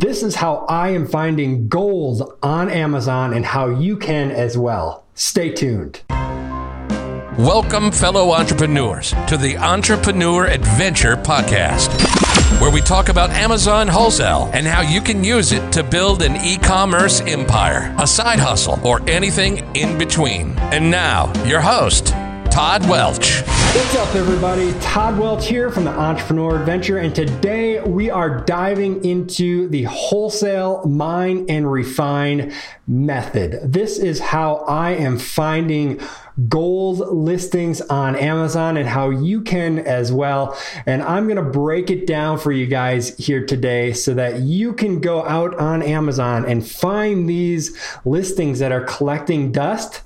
This is how I am finding gold on Amazon and how you can as well. Stay tuned. Welcome, fellow entrepreneurs, to the Entrepreneur Adventure Podcast, where we talk about Amazon wholesale and how you can use it to build an e commerce empire, a side hustle, or anything in between. And now, your host, Todd Welch. What's up, everybody? Todd Welch here from the Entrepreneur Adventure, and today we are diving into the wholesale mine and refine method. This is how I am finding gold listings on Amazon and how you can as well. And I'm going to break it down for you guys here today so that you can go out on Amazon and find these listings that are collecting dust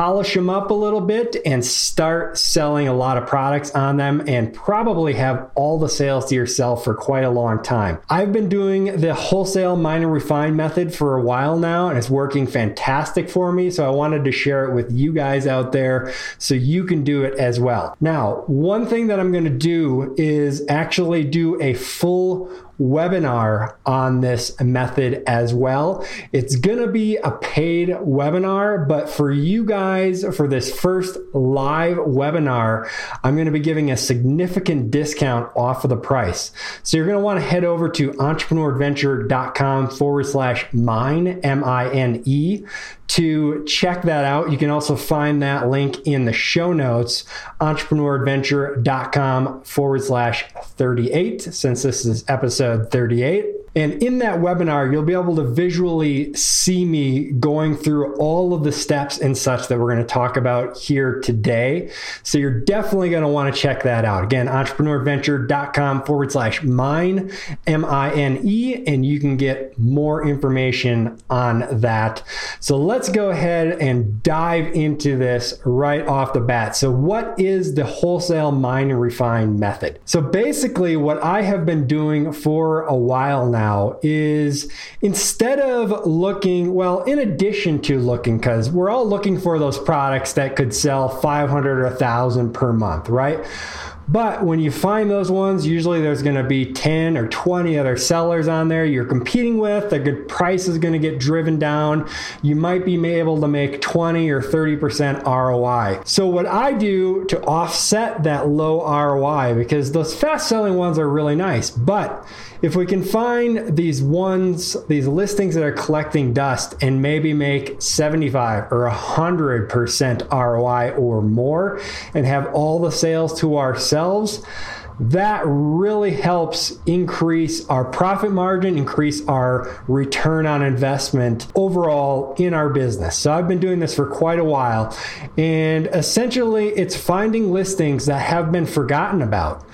polish them up a little bit and start selling a lot of products on them and probably have all the sales to yourself for quite a long time. I've been doing the wholesale and refine method for a while now and it's working fantastic for me. So I wanted to share it with you guys out there so you can do it as well. Now, one thing that I'm going to do is actually do a full webinar on this method as well. It's going to be a paid webinar, but for you guys, for this first live webinar, I'm going to be giving a significant discount off of the price. So you're going to want to head over to entrepreneuradventure.com forward slash mine, M I N E, to check that out. You can also find that link in the show notes, entrepreneuradventure.com forward slash 38, since this is episode 38. And in that webinar, you'll be able to visually see me going through all of the steps and such that we're going to talk about here today. So you're definitely going to want to check that out. Again, entrepreneuradventure.com forward slash mine, M I N E, and you can get more information on that. So let's go ahead and dive into this right off the bat. So, what is the wholesale mine and refine method? So, basically, what I have been doing for a while now now is instead of looking, well, in addition to looking, because we're all looking for those products that could sell 500 or 1,000 per month, right? But when you find those ones, usually there's going to be 10 or 20 other sellers on there you're competing with. The good price is going to get driven down. You might be able to make 20 or 30% ROI. So, what I do to offset that low ROI, because those fast selling ones are really nice, but if we can find these ones, these listings that are collecting dust and maybe make 75 or 100% ROI or more and have all the sales to ourselves, that really helps increase our profit margin, increase our return on investment overall in our business. So I've been doing this for quite a while, and essentially it's finding listings that have been forgotten about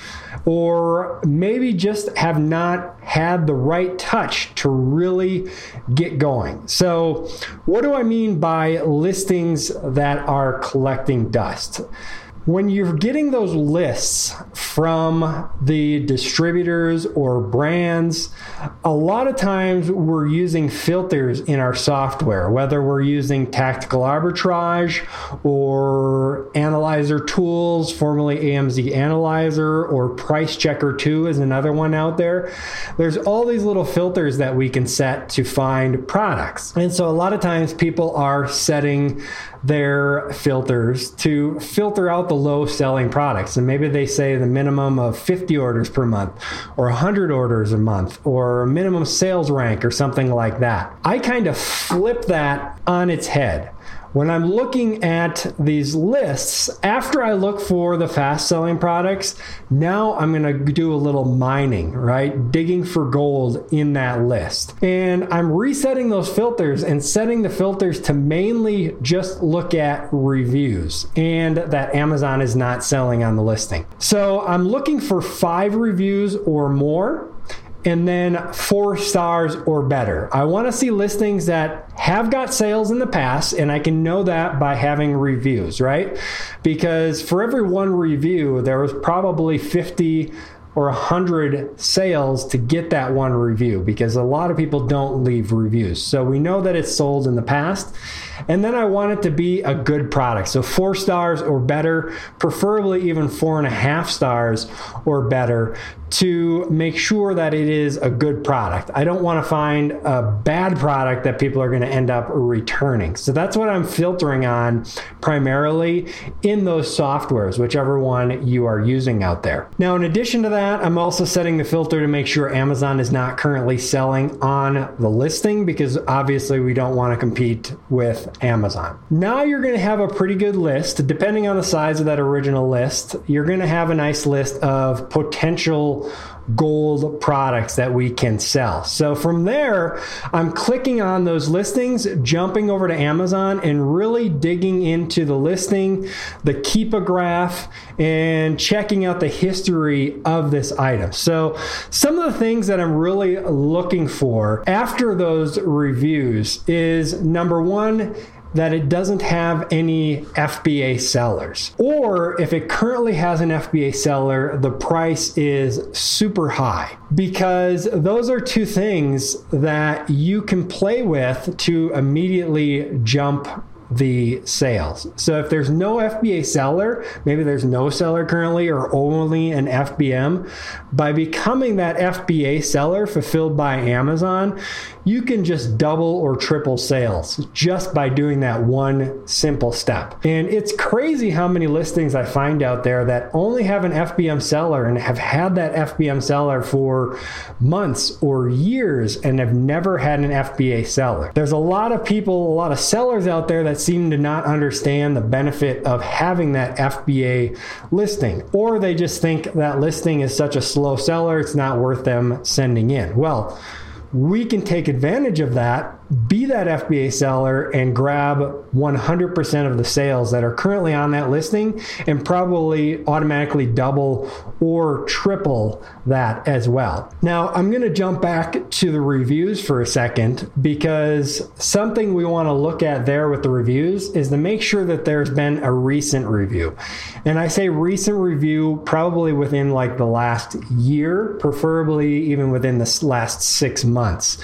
or maybe just have not had the right touch to really get going. So, what do I mean by listings that are collecting dust? When you're getting those lists from the distributors or brands, a lot of times we're using filters in our software, whether we're using tactical arbitrage or analyzer tools, formerly AMZ Analyzer, or Price Checker 2 is another one out there. There's all these little filters that we can set to find products. And so a lot of times people are setting their filters to filter out the low selling products. And maybe they say the minimum of 50 orders per month or 100 orders a month or a minimum sales rank or something like that. I kind of flip that on its head when I'm looking at these lists, after I look for the fast selling products, now I'm going to do a little mining, right? Digging for gold in that list. And I'm resetting those filters and setting the filters to mainly just look at reviews and that Amazon is not selling on the listing. So I'm looking for five reviews or more and then four stars or better. I want to see listings that have got sales in the past, and I can know that by having reviews, right? Because for every one review, there was probably 50 or 100 sales to get that one review because a lot of people don't leave reviews. So we know that it's sold in the past. And then I want it to be a good product. So four stars or better, preferably even four and a half stars or better to make sure that it is a good product. I don't want to find a bad product that people are going to end up returning. So that's what I'm filtering on primarily in those softwares, whichever one you are using out there. Now, in addition to that, I'm also setting the filter to make sure Amazon is not currently selling on the listing because obviously we don't want to compete with Amazon. Now you're going to have a pretty good list, depending on the size of that original list. You're going to have a nice list of potential gold products that we can sell. So from there, I'm clicking on those listings, jumping over to Amazon and really digging into the listing, the Keepa graph, and checking out the history of this item. So some of the things that I'm really looking for after those reviews is number one, that it doesn't have any FBA sellers. Or if it currently has an FBA seller, the price is super high because those are two things that you can play with to immediately jump the sales. So if there's no FBA seller, maybe there's no seller currently or only an FBM, by becoming that FBA seller fulfilled by Amazon, you can just double or triple sales just by doing that one simple step. And it's crazy how many listings I find out there that only have an FBM seller and have had that FBM seller for months or years and have never had an FBA seller. There's a lot of people, a lot of sellers out there that seem to not understand the benefit of having that FBA listing, or they just think that listing is such a slow seller, it's not worth them sending in. Well, we can take advantage of that be that FBA seller and grab 100% of the sales that are currently on that listing and probably automatically double or triple that as well. Now, I'm going to jump back to the reviews for a second because something we want to look at there with the reviews is to make sure that there's been a recent review. And I say recent review probably within like the last year, preferably even within the last six months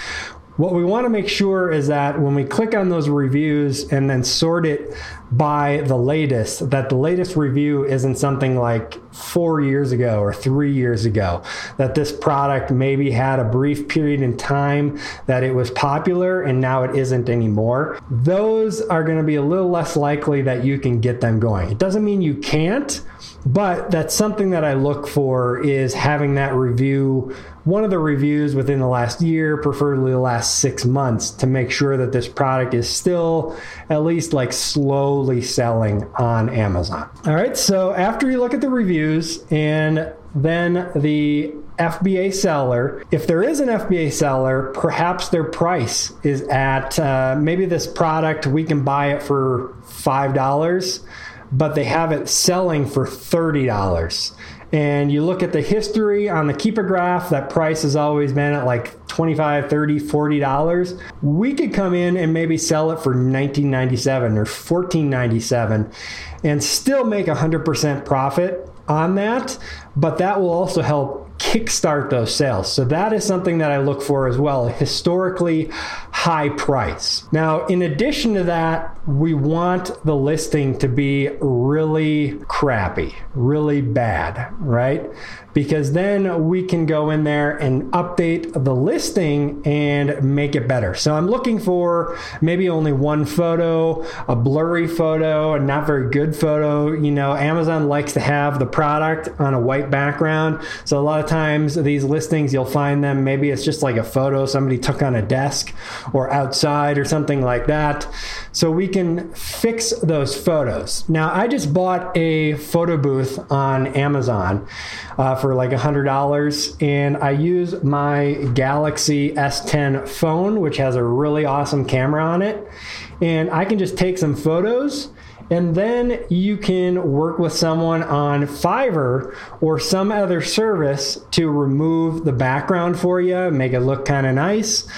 what we want to make sure is that when we click on those reviews and then sort it by the latest, that the latest review isn't something like four years ago or three years ago, that this product maybe had a brief period in time that it was popular and now it isn't anymore. Those are going to be a little less likely that you can get them going. It doesn't mean you can't, but that's something that I look for is having that review one of the reviews within the last year, preferably the last six months, to make sure that this product is still at least like slowly selling on Amazon. All right, so after you look at the reviews and then the FBA seller, if there is an FBA seller, perhaps their price is at uh, maybe this product, we can buy it for $5 but they have it selling for $30 and you look at the history on the Keepa graph, that price has always been at like 25, 30, 40 dollars. We could come in and maybe sell it for 1997 or 1497 and still make 100% profit on that, but that will also help kickstart those sales. So that is something that I look for as well. Historically high price. Now, in addition to that, we want the listing to be really crappy, really bad, right? Because then we can go in there and update the listing and make it better. So I'm looking for maybe only one photo, a blurry photo, a not very good photo. You know, Amazon likes to have the product on a white background. So a lot of times these listings, you'll find them, maybe it's just like a photo somebody took on a desk or outside or something like that. So we can fix those photos. Now, I just bought a photo booth on Amazon uh, for like $100, and I use my Galaxy S10 phone, which has a really awesome camera on it. And I can just take some photos and then you can work with someone on Fiverr or some other service to remove the background for you, make it look kind of nice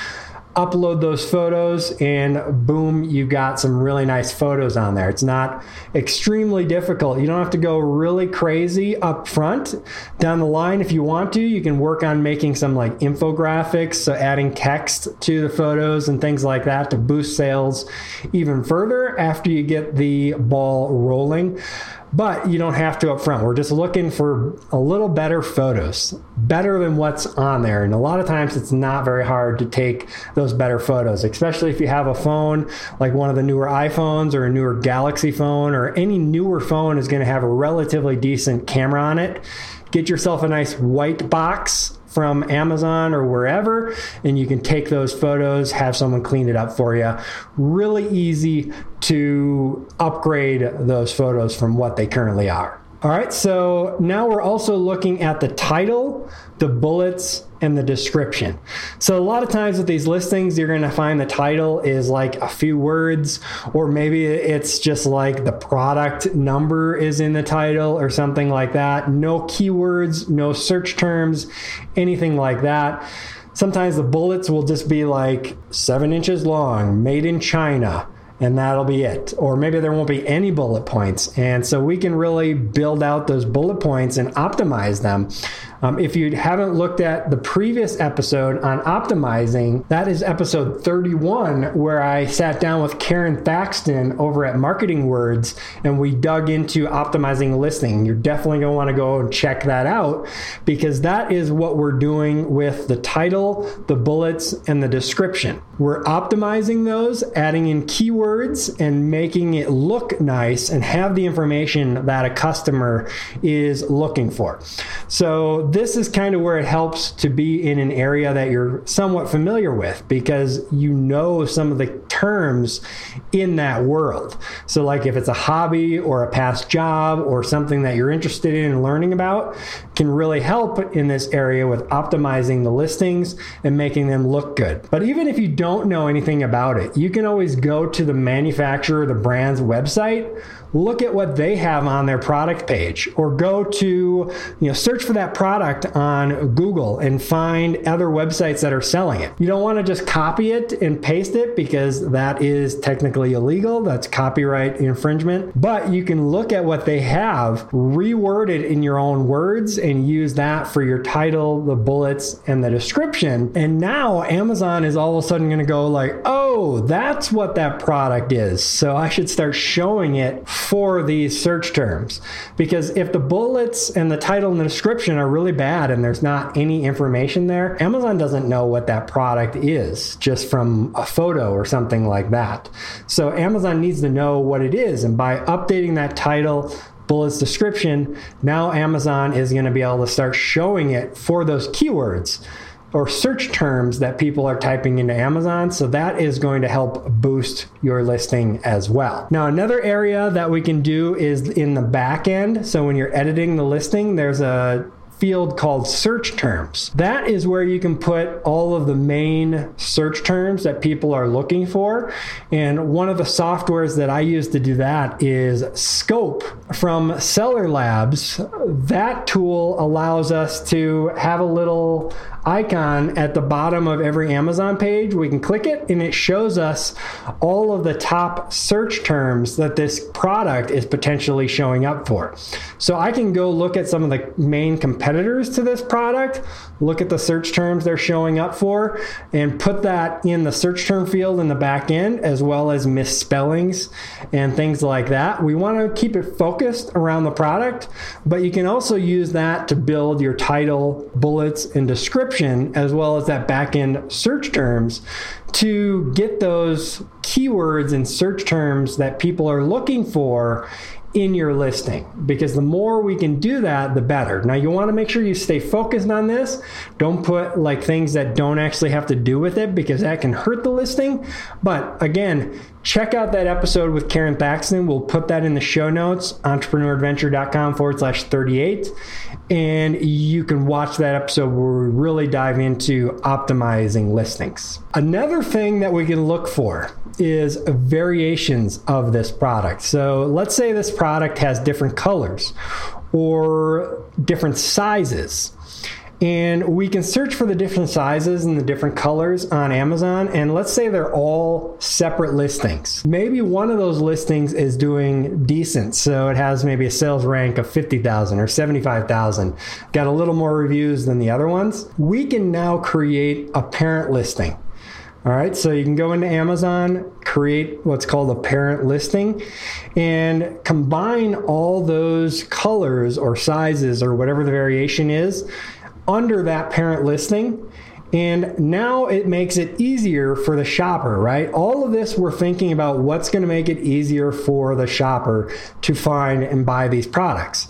upload those photos and boom you got some really nice photos on there. It's not extremely difficult. You don't have to go really crazy up front. Down the line if you want to you can work on making some like infographics so adding text to the photos and things like that to boost sales even further after you get the ball rolling but you don't have to up front. We're just looking for a little better photos, better than what's on there. And a lot of times it's not very hard to take those better photos, especially if you have a phone like one of the newer iPhones or a newer Galaxy phone or any newer phone is going to have a relatively decent camera on it. Get yourself a nice white box from Amazon or wherever, and you can take those photos, have someone clean it up for you. Really easy to upgrade those photos from what they currently are. All right, so now we're also looking at the title, the bullets, and the description. So, a lot of times with these listings, you're going to find the title is like a few words, or maybe it's just like the product number is in the title or something like that. No keywords, no search terms, anything like that. Sometimes the bullets will just be like seven inches long, made in China and that'll be it. Or maybe there won't be any bullet points. And so we can really build out those bullet points and optimize them. Um, if you haven't looked at the previous episode on optimizing, that is episode 31, where I sat down with Karon Thackston over at Marketing Words and we dug into optimizing listing. You're definitely going to want to go and check that out because that is what we're doing with the title, the bullets, and the description. We're optimizing those, adding in keywords, and making it look nice and have the information that a customer is looking for. So, this is kind of where it helps to be in an area that you're somewhat familiar with because you know some of the terms in that world. So, like if it's a hobby or a past job or something that you're interested in learning about, can really help in this area with optimizing the listings and making them look good. But even if you don't know anything about it, you can always go to the manufacturer, the brand's website look at what they have on their product page or go to you know search for that product on google and find other websites that are selling it. You don't want to just copy it and paste it because that is technically illegal. That's copyright infringement. But you can look at what they have reword it in your own words and use that for your title the bullets and the description. And now amazon is all of a sudden going to go like oh that's what that product is. So i should start showing it for these search terms. Because if the bullets and the title and the description are really bad and there's not any information there, Amazon doesn't know what that product is just from a photo or something like that. So Amazon needs to know what it is. And by updating that title, bullets description, now Amazon is going to be able to start showing it for those keywords or search terms that people are typing into Amazon. So that is going to help boost your listing as well. Now, another area that we can do is in the back end. So when you're editing the listing, there's a field called search terms. That is where you can put all of the main search terms that people are looking for. And one of the softwares that I use to do that is Scope from Seller Labs. That tool allows us to have a little icon at the bottom of every Amazon page. We can click it and it shows us all of the top search terms that this product is potentially showing up for. So I can go look at some of the main competitors to this product, look at the search terms they're showing up for, and put that in the search term field in the back end, as well as misspellings and things like that. We want to keep it focused around the product, but you can also use that to build your title, bullets, and description, as well as that back end search terms to get those keywords and search terms that people are looking for in your listing because the more we can do that, the better. Now, you want to make sure you stay focused on this. Don't put like things that don't actually have to do with it because that can hurt the listing. But again, check out that episode with Karon Thackston. We'll put that in the show notes, entrepreneuradventure.com forward slash 38. And you can watch that episode where we really dive into optimizing listings. Another thing that we can look for is variations of this product. So let's say this product has different colors or different sizes. And we can search for the different sizes and the different colors on Amazon. And let's say they're all separate listings. Maybe one of those listings is doing decent. So it has maybe a sales rank of 50,000 or 75,000, got a little more reviews than the other ones. We can now create a parent listing. All right, so you can go into Amazon, create what's called a parent listing and combine all those colors or sizes or whatever the variation is under that parent listing. And now it makes it easier for the shopper, right? All of this, we're thinking about what's going to make it easier for the shopper to find and buy these products.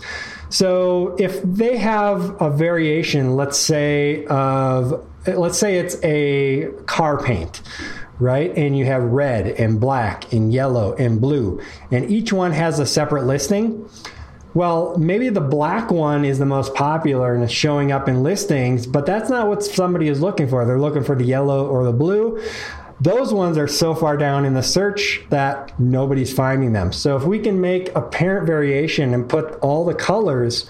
So if they have a variation, let's say of let's say it's a car paint, right? And you have red and black and yellow and blue, and each one has a separate listing. Well, maybe the black one is the most popular and it's showing up in listings, but that's not what somebody is looking for. They're looking for the yellow or the blue. Those ones are so far down in the search that nobody's finding them. So if we can make a parent variation and put all the colors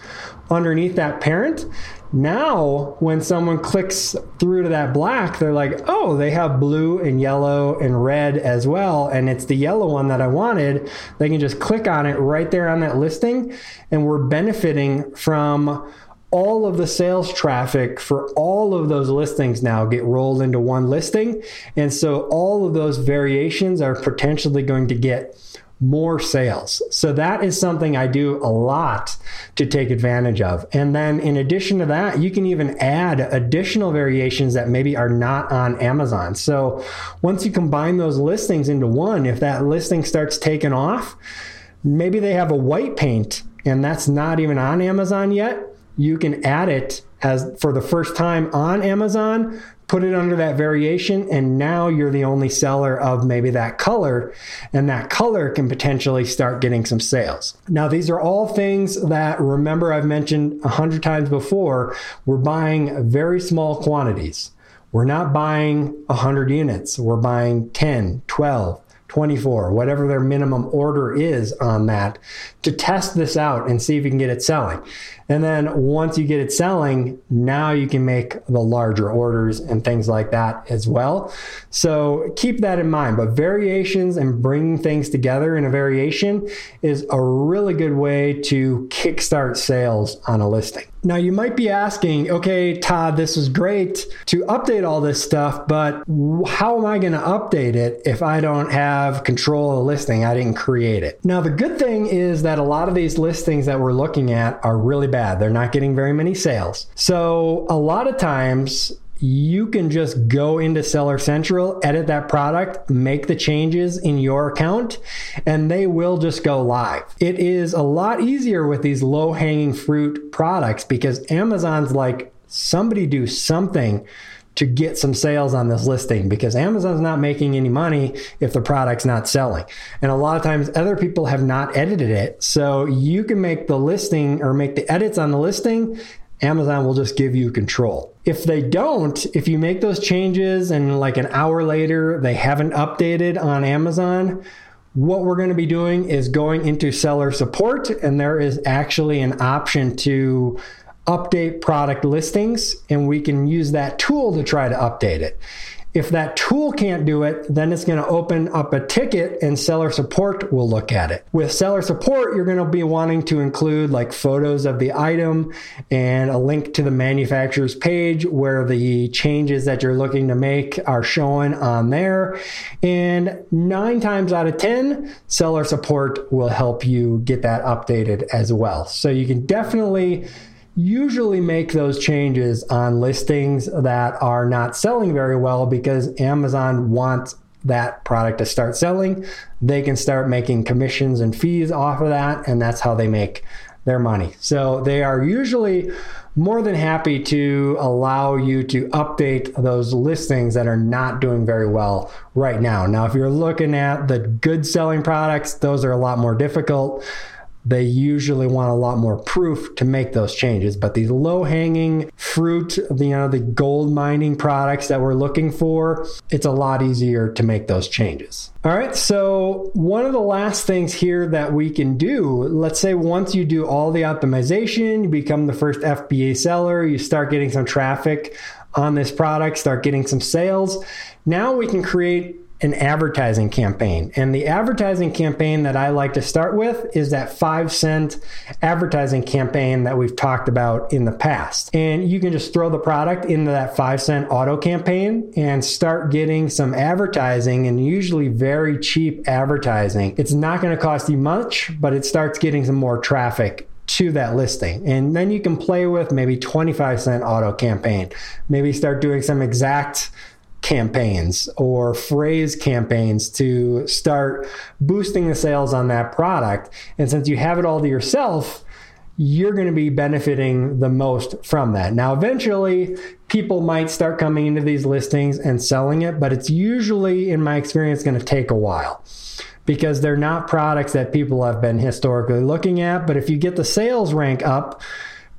underneath that parent, now, when someone clicks through to that black, they're like, oh, they have blue and yellow and red as well. And it's the yellow one that I wanted. They can just click on it right there on that listing. And we're benefiting from all of the sales traffic for all of those listings now get rolled into one listing. And so all of those variations are potentially going to get more sales. So that is something I do a lot to take advantage of. And then in addition to that, you can even add additional variations that maybe are not on Amazon. So once you combine those listings into one, if that listing starts taking off, maybe they have a white paint and that's not even on Amazon yet, you can add it as for the first time on Amazon put it under that variation and now you're the only seller of maybe that color and that color can potentially start getting some sales. Now these are all things that remember i've mentioned a hundred times before we're buying very small quantities. We're not buying 100 units. We're buying 10 12 24, whatever their minimum order is on that, to test this out and see if you can get it selling. And then once you get it selling, now you can make the larger orders and things like that as well. So keep that in mind. But variations and bringing things together in a variation is a really good way to kickstart sales on a listing. Now, you might be asking, okay, Todd, this is great to update all this stuff, but how am I going to update it if I don't have control of the listing? I didn't create it. Now, the good thing is that a lot of these listings that we're looking at are really bad. They're not getting very many sales. So, a lot of times, you can just go into Seller Central, edit that product, make the changes in your account, and they will just go live. It is a lot easier with these low hanging fruit products because Amazon's like, somebody do something to get some sales on this listing because Amazon's not making any money if the product's not selling. And a lot of times other people have not edited it. So you can make the listing or make the edits on the listing Amazon will just give you control. If they don't, if you make those changes and like an hour later they haven't updated on Amazon, what we're going to be doing is going into seller support, and there is actually an option to update product listings, and we can use that tool to try to update it. If that tool can't do it, then it's going to open up a ticket and seller support will look at it. With seller support, you're going to be wanting to include like photos of the item and a link to the manufacturer's page where the changes that you're looking to make are shown on there. And nine times out of 10, seller support will help you get that updated as well. So you can definitely usually make those changes on listings that are not selling very well because Amazon wants that product to start selling. They can start making commissions and fees off of that, and that's how they make their money. So they are usually more than happy to allow you to update those listings that are not doing very well right now. Now, if you're looking at the good selling products, those are a lot more difficult they usually want a lot more proof to make those changes. But these low hanging fruit, you know, the gold mining products that we're looking for, it's a lot easier to make those changes. All right, so one of the last things here that we can do, let's say once you do all the optimization, you become the first FBA seller, you start getting some traffic on this product, start getting some sales. Now we can create an advertising campaign. And the advertising campaign that I like to start with is that five cent advertising campaign that we've talked about in the past. And you can just throw the product into that five cent auto campaign and start getting some advertising and usually very cheap advertising. It's not going to cost you much, but it starts getting some more traffic to that listing. And then you can play with maybe 25 cent auto campaign. Maybe start doing some exact campaigns or phrase campaigns to start boosting the sales on that product. And since you have it all to yourself, you're going to be benefiting the most from that. Now, eventually, people might start coming into these listings and selling it, but it's usually, in my experience, going to take a while because they're not products that people have been historically looking at. But if you get the sales rank up,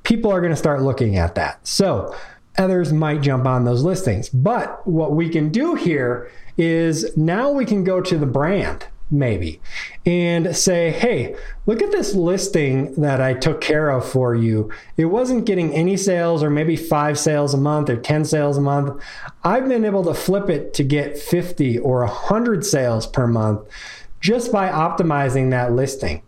people are going to start looking at that. So, others might jump on those listings. But what we can do here is now we can go to the brand maybe and say, hey, look at this listing that I took care of for you. It wasn't getting any sales or maybe five sales a month or 10 sales a month. I've been able to flip it to get 50 or 100 sales per month just by optimizing that listing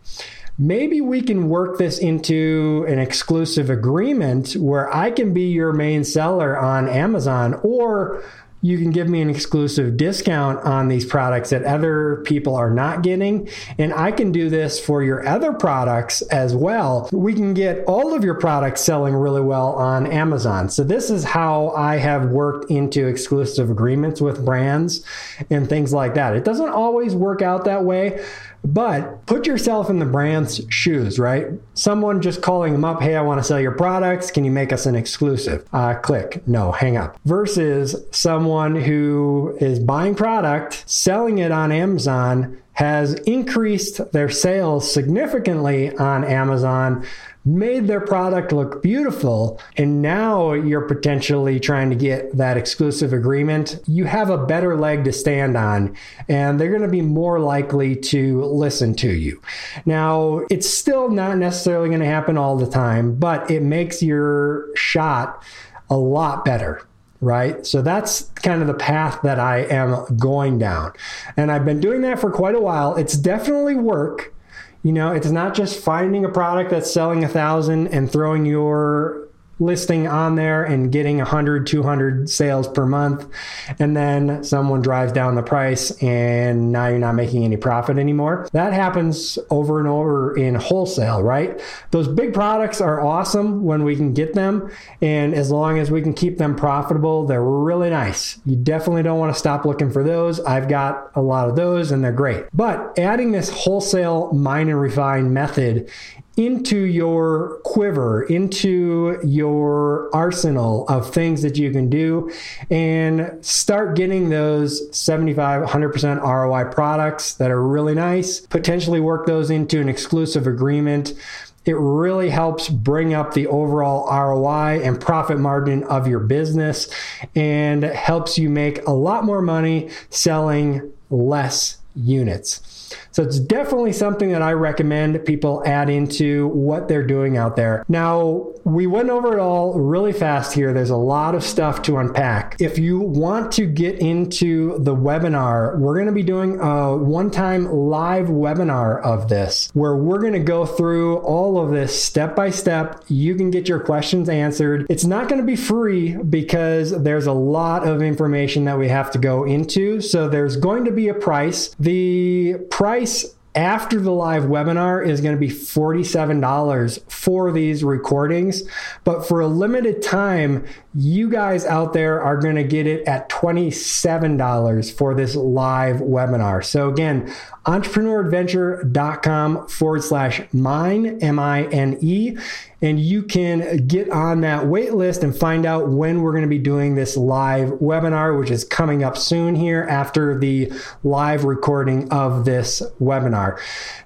maybe we can work this into an exclusive agreement where I can be your main seller on Amazon or you can give me an exclusive discount on these products that other people are not getting. And I can do this for your other products as well. We can get all of your products selling really well on Amazon. So, this is how I have worked into exclusive agreements with brands and things like that. It doesn't always work out that way. But put yourself in the brand's shoes, right? Someone just calling them up, hey, I want to sell your products. Can you make us an exclusive? Uh, click, no, hang up. Versus someone who is buying product, selling it on Amazon, has increased their sales significantly on Amazon made their product look beautiful, and now you're potentially trying to get that exclusive agreement, you have a better leg to stand on, and they're going to be more likely to listen to you. Now, it's still not necessarily going to happen all the time, but it makes your shot a lot better right? So that's kind of the path that I am going down. And I've been doing that for quite a while. It's definitely work. You know, it's not just finding a product that's selling a thousand and throwing your listing on there and getting 100 200 sales per month. And then someone drives down the price and now you're not making any profit anymore. That happens over and over in wholesale right? Those big products are awesome when we can get them. And as long as we can keep them profitable they're really nice. You definitely don't want to stop looking for those. I've got a lot of those and they're great. But adding this wholesale mine and refine method into your quiver, into your arsenal of things that you can do, and start getting those 75, 100% ROI products that are really nice. Potentially work those into an exclusive agreement. It really helps bring up the overall ROI and profit margin of your business and helps you make a lot more money selling less units. So it's definitely something that I recommend people add into what they're doing out there. Now, we went over it all really fast here. There's a lot of stuff to unpack. If you want to get into the webinar, we're going to be doing a one time live webinar of this where we're going to go through all of this step by step. You can get your questions answered. It's not going to be free because there's a lot of information that we have to go into. So there's going to be a price. The price after the live webinar is going to be $47 for these recordings. But for a limited time, you guys out there are going to get it at $27 for this live webinar. So again, entrepreneuradventure.com forward slash mine, M I N E and you can get on that wait list and find out when we're going to be doing this live webinar, which is coming up soon here after the live recording of this webinar.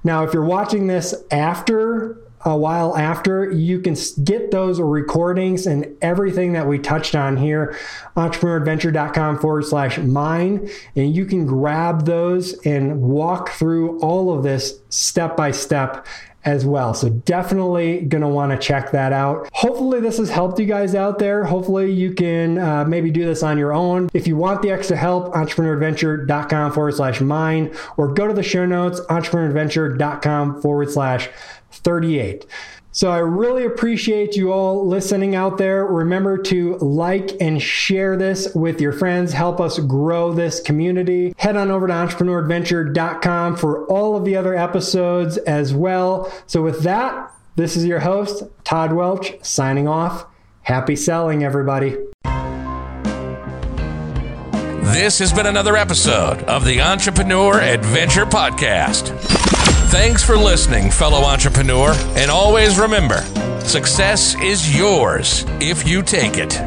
Now, if you're watching this after a while after, you can get those recordings and everything that we touched on here, entrepreneuradventure.com forward slash mine. And you can grab those and walk through all of this step by step as well. So definitely going to want to check that out. Hopefully, this has helped you guys out there. Hopefully, you can uh, maybe do this on your own. If you want the extra help, entrepreneuradventure.com forward slash mine, or go to the show notes, entrepreneuradventure.com forward slash 38. So I really appreciate you all listening out there. Remember to like and share this with your friends. Help us grow this community. Head on over to entrepreneuradventure.com for all of the other episodes as well. So with that, this is your host, Todd Welch, signing off. Happy selling, everybody. This has been another episode of the Entrepreneur Adventure Podcast. Thanks for listening, fellow entrepreneur, and always remember success is yours if you take it.